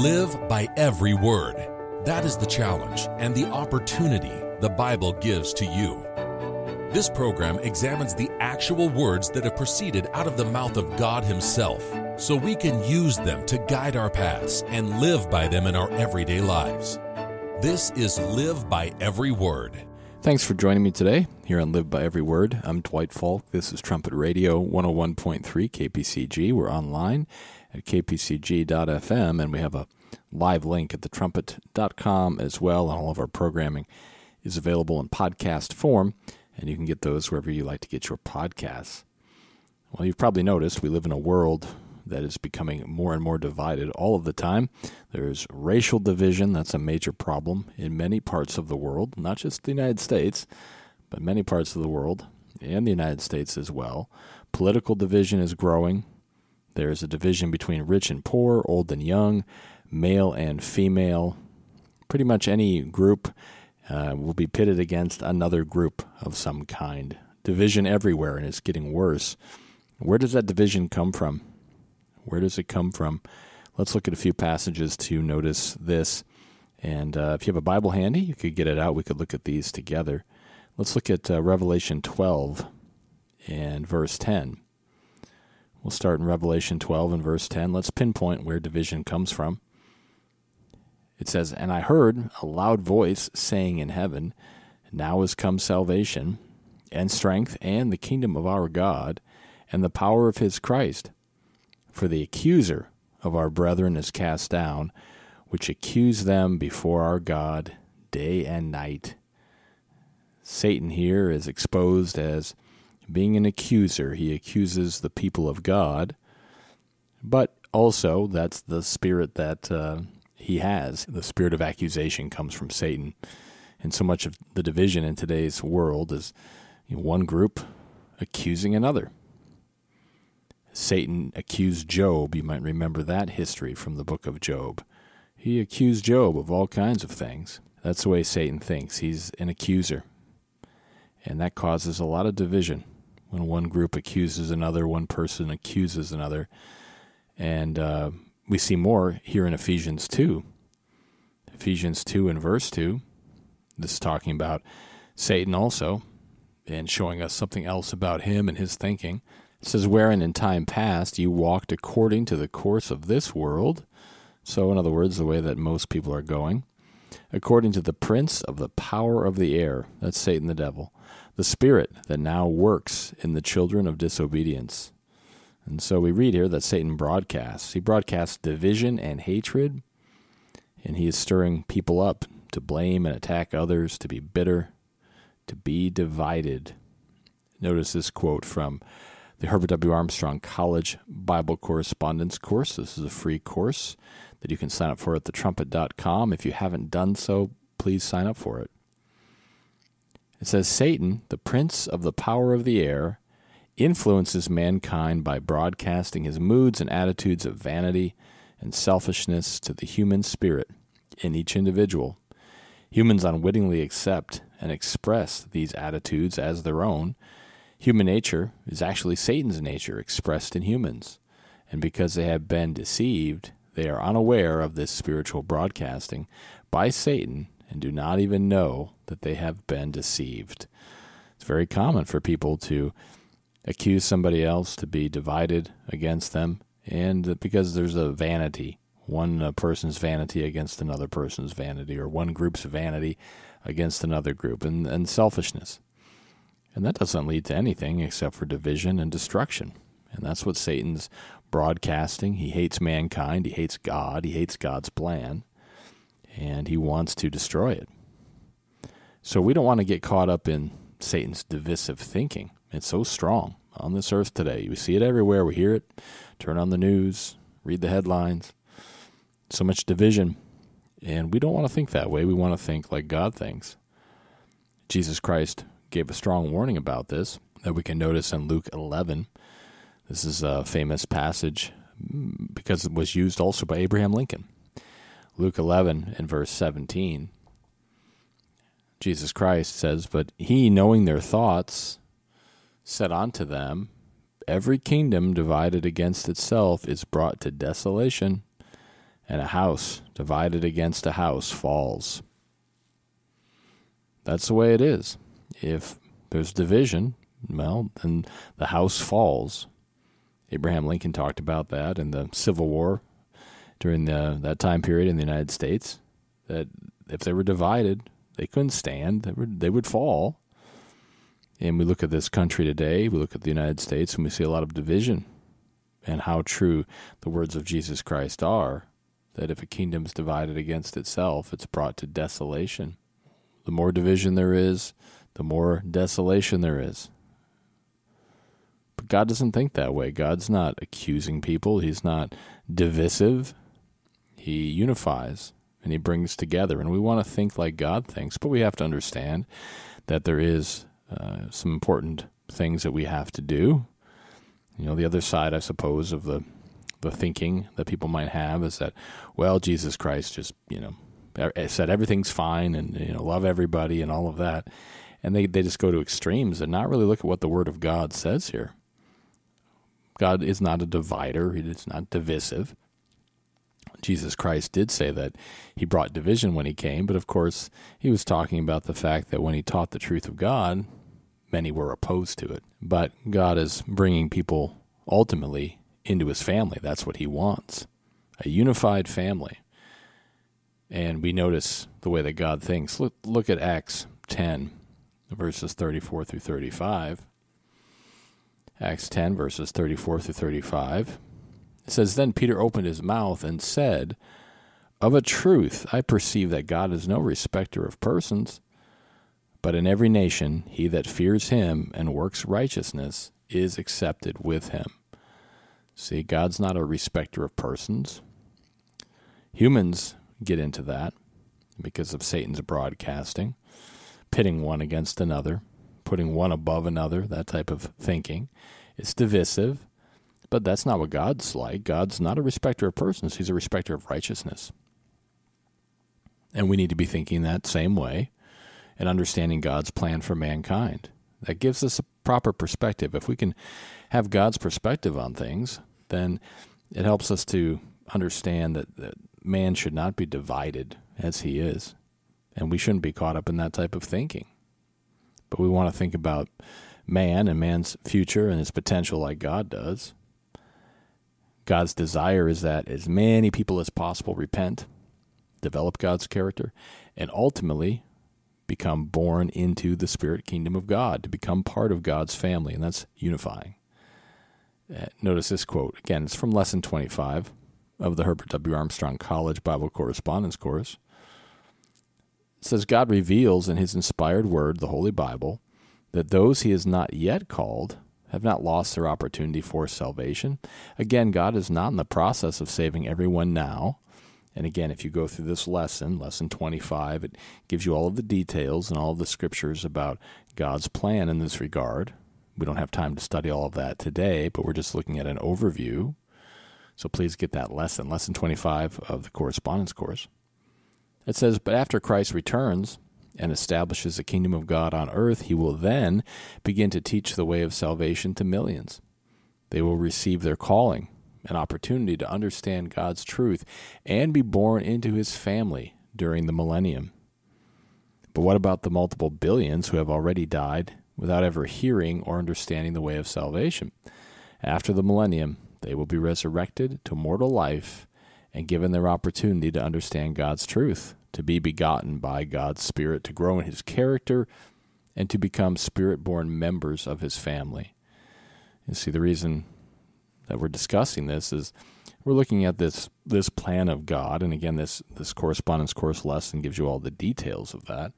Live by every word. That is the challenge and the opportunity the Bible gives to you. This program examines the actual words that have proceeded out of the mouth of God Himself so we can use them to guide our paths and live by them in our everyday lives. This is Live by Every Word. Thanks for joining me today here on Live by Every Word. I'm Dwight Falk. This is Trumpet Radio 101.3 KPCG. We're online at kpcg.fm and we have a live link at thetrumpet.com as well. And all of our programming is available in podcast form, and you can get those wherever you like to get your podcasts. Well, you've probably noticed we live in a world that is becoming more and more divided all of the time. There's racial division, that's a major problem in many parts of the world, not just the United States, but many parts of the world and the United States as well. Political division is growing. There's a division between rich and poor, old and young, male and female. Pretty much any group uh, will be pitted against another group of some kind. Division everywhere, and it's getting worse. Where does that division come from? Where does it come from? Let's look at a few passages to notice this. And uh, if you have a Bible handy, you could get it out. We could look at these together. Let's look at uh, Revelation 12 and verse 10. We'll start in Revelation 12 and verse 10. Let's pinpoint where division comes from. It says, And I heard a loud voice saying in heaven, Now is come salvation, and strength, and the kingdom of our God, and the power of his Christ. For the accuser of our brethren is cast down, which accuse them before our God day and night. Satan here is exposed as being an accuser. He accuses the people of God, but also that's the spirit that uh, he has. The spirit of accusation comes from Satan. And so much of the division in today's world is one group accusing another. Satan accused Job. You might remember that history from the book of Job. He accused Job of all kinds of things. That's the way Satan thinks. He's an accuser. And that causes a lot of division when one group accuses another, one person accuses another. And uh, we see more here in Ephesians 2. Ephesians 2 and verse 2. This is talking about Satan also and showing us something else about him and his thinking. It says, Wherein in time past you walked according to the course of this world. So, in other words, the way that most people are going. According to the prince of the power of the air, that's Satan the devil, the spirit that now works in the children of disobedience. And so we read here that Satan broadcasts. He broadcasts division and hatred, and he is stirring people up to blame and attack others, to be bitter, to be divided. Notice this quote from the Herbert W. Armstrong College Bible Correspondence course. This is a free course that you can sign up for at thetrumpet.com. If you haven't done so, please sign up for it. It says Satan, the prince of the power of the air, influences mankind by broadcasting his moods and attitudes of vanity and selfishness to the human spirit in each individual. Humans unwittingly accept and express these attitudes as their own Human nature is actually Satan's nature expressed in humans. And because they have been deceived, they are unaware of this spiritual broadcasting by Satan and do not even know that they have been deceived. It's very common for people to accuse somebody else to be divided against them, and because there's a vanity, one person's vanity against another person's vanity, or one group's vanity against another group, and, and selfishness. And that doesn't lead to anything except for division and destruction. And that's what Satan's broadcasting. He hates mankind, he hates God, he hates God's plan, and he wants to destroy it. So we don't want to get caught up in Satan's divisive thinking. It's so strong on this earth today. We see it everywhere, we hear it, turn on the news, read the headlines. So much division. And we don't want to think that way. We want to think like God thinks. Jesus Christ gave a strong warning about this that we can notice in Luke 11. This is a famous passage mm, because it was used also by Abraham Lincoln. Luke 11 and verse 17. Jesus Christ says, But he, knowing their thoughts, said unto them, Every kingdom divided against itself is brought to desolation, and a house divided against a house falls. That's the way it is. If there's division, well, then the house falls. Abraham Lincoln talked about that in the Civil War during the, that time period in the United States. That if they were divided, they couldn't stand; they would they would fall. And we look at this country today. We look at the United States, and we see a lot of division, and how true the words of Jesus Christ are. That if a kingdom is divided against itself, it's brought to desolation. The more division there is, the more desolation there is. But God doesn't think that way. God's not accusing people, He's not divisive. He unifies and He brings together. And we want to think like God thinks, but we have to understand that there is uh, some important things that we have to do. You know, the other side, I suppose, of the the thinking that people might have is that, well, Jesus Christ just you know said everything's fine and you know love everybody and all of that, and they they just go to extremes and not really look at what the Word of God says here. God is not a divider; He is not divisive. Jesus Christ did say that he brought division when he came, but of course, he was talking about the fact that when he taught the truth of God, many were opposed to it. But God is bringing people ultimately into his family. That's what he wants a unified family. And we notice the way that God thinks. Look, look at Acts 10, verses 34 through 35. Acts 10, verses 34 through 35. It says, Then Peter opened his mouth and said, Of a truth, I perceive that God is no respecter of persons, but in every nation he that fears him and works righteousness is accepted with him. See, God's not a respecter of persons. Humans get into that because of Satan's broadcasting, pitting one against another, putting one above another, that type of thinking. It's divisive, but that's not what God's like. God's not a respecter of persons, He's a respecter of righteousness. And we need to be thinking that same way and understanding God's plan for mankind. That gives us a proper perspective. If we can have God's perspective on things, then it helps us to understand that, that man should not be divided as he is. And we shouldn't be caught up in that type of thinking. But we want to think about man and man's future and his potential like God does. God's desire is that as many people as possible repent, develop God's character, and ultimately become born into the spirit kingdom of God, to become part of God's family, and that's unifying. Uh, notice this quote. Again, it's from Lesson 25 of the Herbert W. Armstrong College Bible Correspondence Course. Says, God reveals in his inspired word, the Holy Bible, that those he has not yet called have not lost their opportunity for salvation. Again, God is not in the process of saving everyone now. And again, if you go through this lesson, lesson 25, it gives you all of the details and all of the scriptures about God's plan in this regard. We don't have time to study all of that today, but we're just looking at an overview. So please get that lesson, lesson 25 of the correspondence course. It says, But after Christ returns and establishes the kingdom of God on earth, he will then begin to teach the way of salvation to millions. They will receive their calling, an opportunity to understand God's truth, and be born into his family during the millennium. But what about the multiple billions who have already died without ever hearing or understanding the way of salvation. After the millennium, they will be resurrected to mortal life and given their opportunity to understand God's truth, to be begotten by God's Spirit, to grow in His character, and to become spirit born members of His family. You see, the reason that we're discussing this is we're looking at this this plan of God, and again, this this correspondence course lesson gives you all the details of that,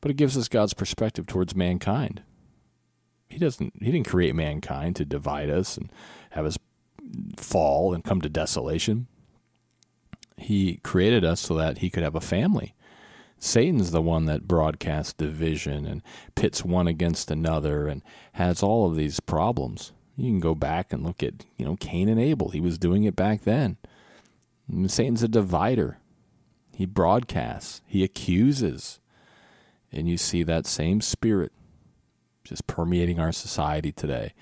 but it gives us God's perspective towards mankind he doesn't he didn't create mankind to divide us and have us fall and come to desolation. He created us so that he could have a family. Satan's the one that broadcasts division and pits one against another and has all of these problems. You can go back and look at, you know, Cain and Abel. He was doing it back then. And Satan's a divider. He broadcasts, he accuses. And you see that same spirit just permeating our society today,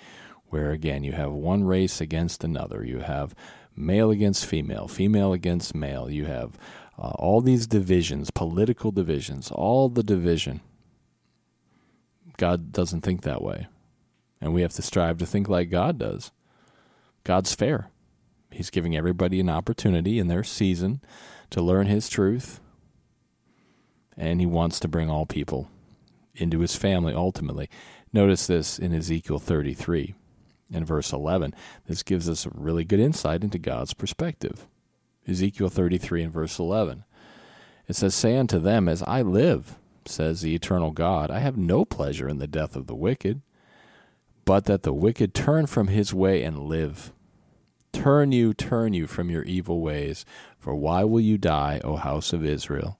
where again, you have one race against another. You have male against female, female against male. You have uh, all these divisions, political divisions, all the division. God doesn't think that way. And we have to strive to think like God does. God's fair. He's giving everybody an opportunity in their season to learn His truth. And He wants to bring all people into His family ultimately. Notice this in Ezekiel 33 in verse 11. This gives us a really good insight into God's perspective. Ezekiel 33 and verse 11. It says, Say unto them, As I live, says the eternal God, I have no pleasure in the death of the wicked, but that the wicked turn from his way and live. Turn you, turn you from your evil ways, for why will you die, O house of Israel?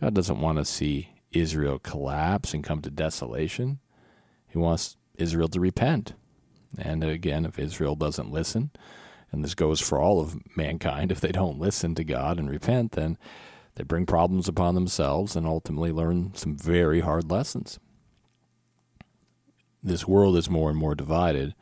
God doesn't want to see Israel collapse and come to desolation. He wants Israel to repent. And again, if Israel doesn't listen, and this goes for all of mankind, if they don't listen to God and repent, then they bring problems upon themselves and ultimately learn some very hard lessons. This world is more and more divided,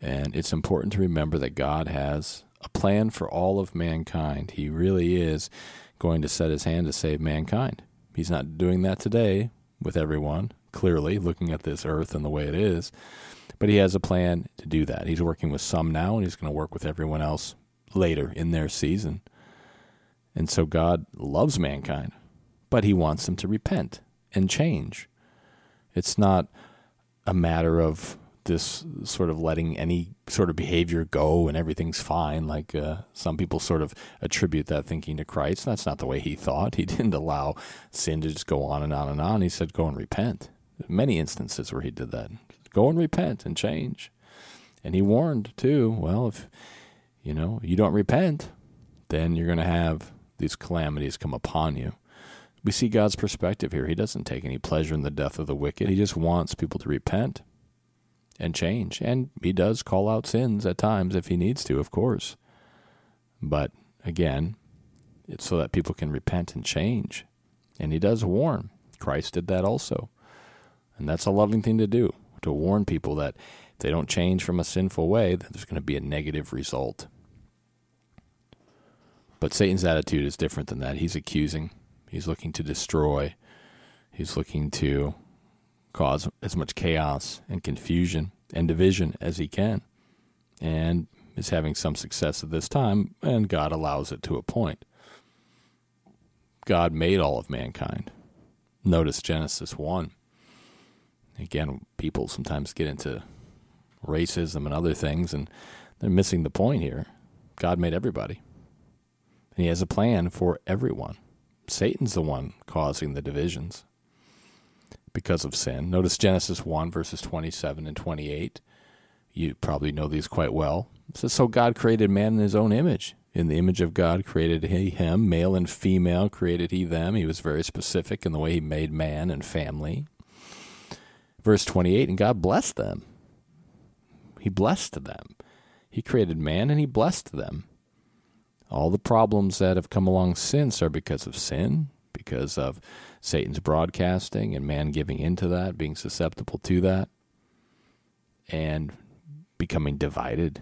and it's important to remember that God has a plan for all of mankind. He really is going to set his hand to save mankind. He's not doing that today with everyone, clearly, looking at this earth and the way it is. But he has a plan to do that. He's working with some now, and he's going to work with everyone else later in their season. And so God loves mankind, but he wants them to repent and change. It's not a matter of this sort of letting any sort of behavior go and everything's fine, like uh, some people sort of attribute that thinking to Christ. That's not the way he thought. He didn't allow sin to just go on and on and on. He said, Go and repent. Many instances where he did that. Go and repent and change. And he warned too, well, if you know, you don't repent, then you're going to have these calamities come upon you. We see God's perspective here. He doesn't take any pleasure in the death of the wicked. He just wants people to repent and change. And he does call out sins at times if he needs to, of course. But again, it's so that people can repent and change. And he does warn. Christ did that also. And that's a loving thing to do, to warn people that if they don't change from a sinful way, that there's going to be a negative result. But Satan's attitude is different than that. He's accusing, he's looking to destroy, he's looking to cause as much chaos and confusion and division as he can, and is having some success at this time, and God allows it to a point. God made all of mankind. Notice Genesis 1. Again, people sometimes get into racism and other things, and they're missing the point here. God made everybody. And he has a plan for everyone. Satan's the one causing the divisions because of sin. Notice Genesis 1, verses 27 and 28. You probably know these quite well. It says, So God created man in his own image. In the image of God created he him, male and female created he them. He was very specific in the way he made man and family. Verse 28 And God blessed them. He blessed them. He created man and he blessed them. All the problems that have come along since are because of sin, because of Satan's broadcasting and man giving into that, being susceptible to that, and becoming divided.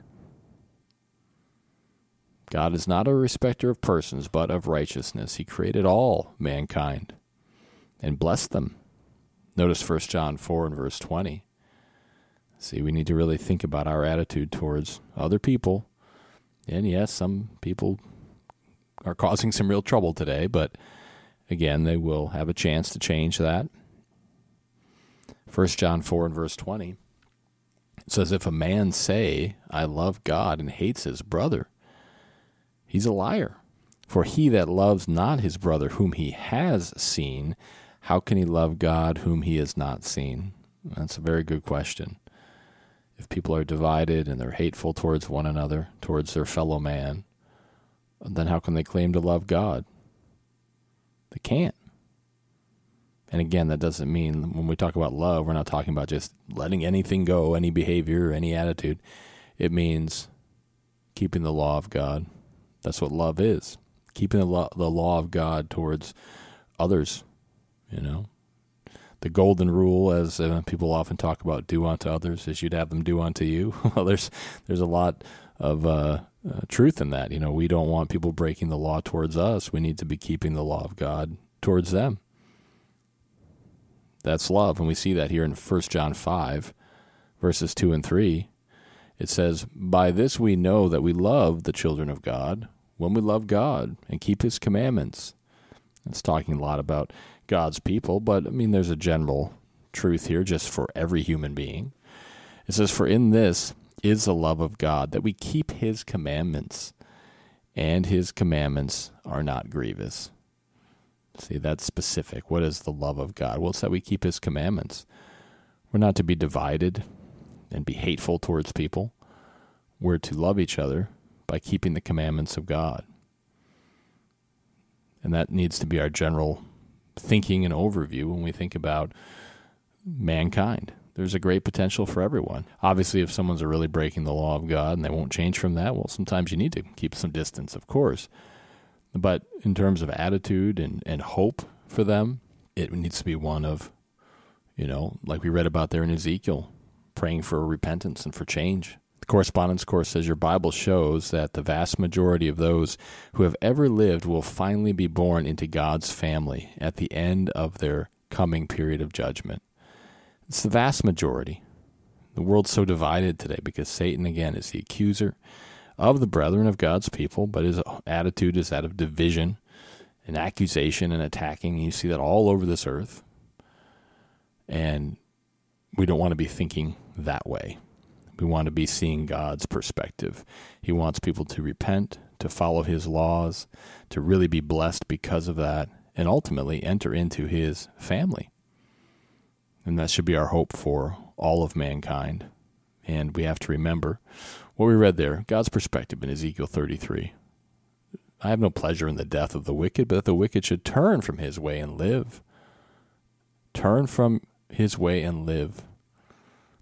God is not a respecter of persons, but of righteousness. He created all mankind and blessed them. Notice 1 John 4 and verse 20. See, we need to really think about our attitude towards other people and yes, some people are causing some real trouble today, but again, they will have a chance to change that. 1 John 4 and verse 20 it says, If a man say, I love God, and hates his brother, he's a liar. For he that loves not his brother whom he has seen, how can he love God whom he has not seen? That's a very good question if people are divided and they're hateful towards one another, towards their fellow man, then how can they claim to love God? They can't. And again, that doesn't mean when we talk about love, we're not talking about just letting anything go, any behavior, any attitude. It means keeping the law of God. That's what love is. Keeping the law, the law of God towards others, you know, the golden rule, as uh, people often talk about, do unto others as you'd have them do unto you. well, there's there's a lot of uh, uh, truth in that. You know, we don't want people breaking the law towards us. We need to be keeping the law of God towards them. That's love. And we see that here in 1 John 5, verses 2 and 3. It says, By this we know that we love the children of God, when we love God and keep his commandments. It's talking a lot about God's people, but I mean, there's a general truth here just for every human being. It says, For in this is the love of God, that we keep his commandments, and his commandments are not grievous. See, that's specific. What is the love of God? Well, it's that we keep his commandments. We're not to be divided and be hateful towards people. We're to love each other by keeping the commandments of God. And that needs to be our general thinking and overview when we think about mankind. There's a great potential for everyone. Obviously, if someone's really breaking the law of God and they won't change from that, well, sometimes you need to keep some distance, of course. But in terms of attitude and, and hope for them, it needs to be one of, you know, like we read about there in Ezekiel, praying for repentance and for change. The correspondence course says your Bible shows that the vast majority of those who have ever lived will finally be born into God's family at the end of their coming period of judgment. It's the vast majority. The world's so divided today because Satan, again, is the accuser of the brethren of God's people, but his attitude is that of division and accusation and attacking. You see that all over this earth. And we don't want to be thinking that way. We want to be seeing God's perspective. He wants people to repent, to follow his laws, to really be blessed because of that, and ultimately enter into his family. And that should be our hope for all of mankind. And we have to remember what we read there God's perspective in Ezekiel 33. I have no pleasure in the death of the wicked, but that the wicked should turn from his way and live. Turn from his way and live.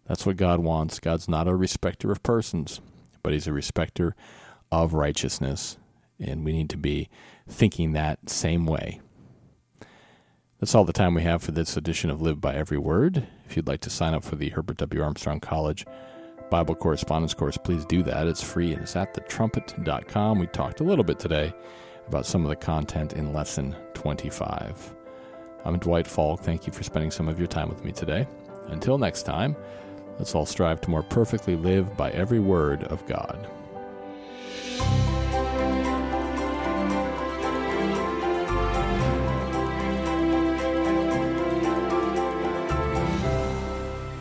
That's what God wants. God's not a respecter of persons, but he's a respecter of righteousness. And we need to be thinking that same way. That's all the time we have for this edition of Live by Every Word. If you'd like to sign up for the Herbert W. Armstrong College Bible Correspondence Course, please do that. It's free and it's at thetrumpet.com. We talked a little bit today about some of the content in Lesson 25. I'm Dwight Falk. Thank you for spending some of your time with me today. Until next time, let's all strive to more perfectly live by every word of God.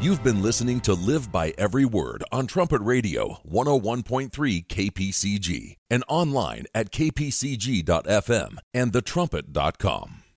You've been listening to Live by Every Word on Trumpet Radio 101.3 KPCG and online at kpcg.fm and thetrumpet.com.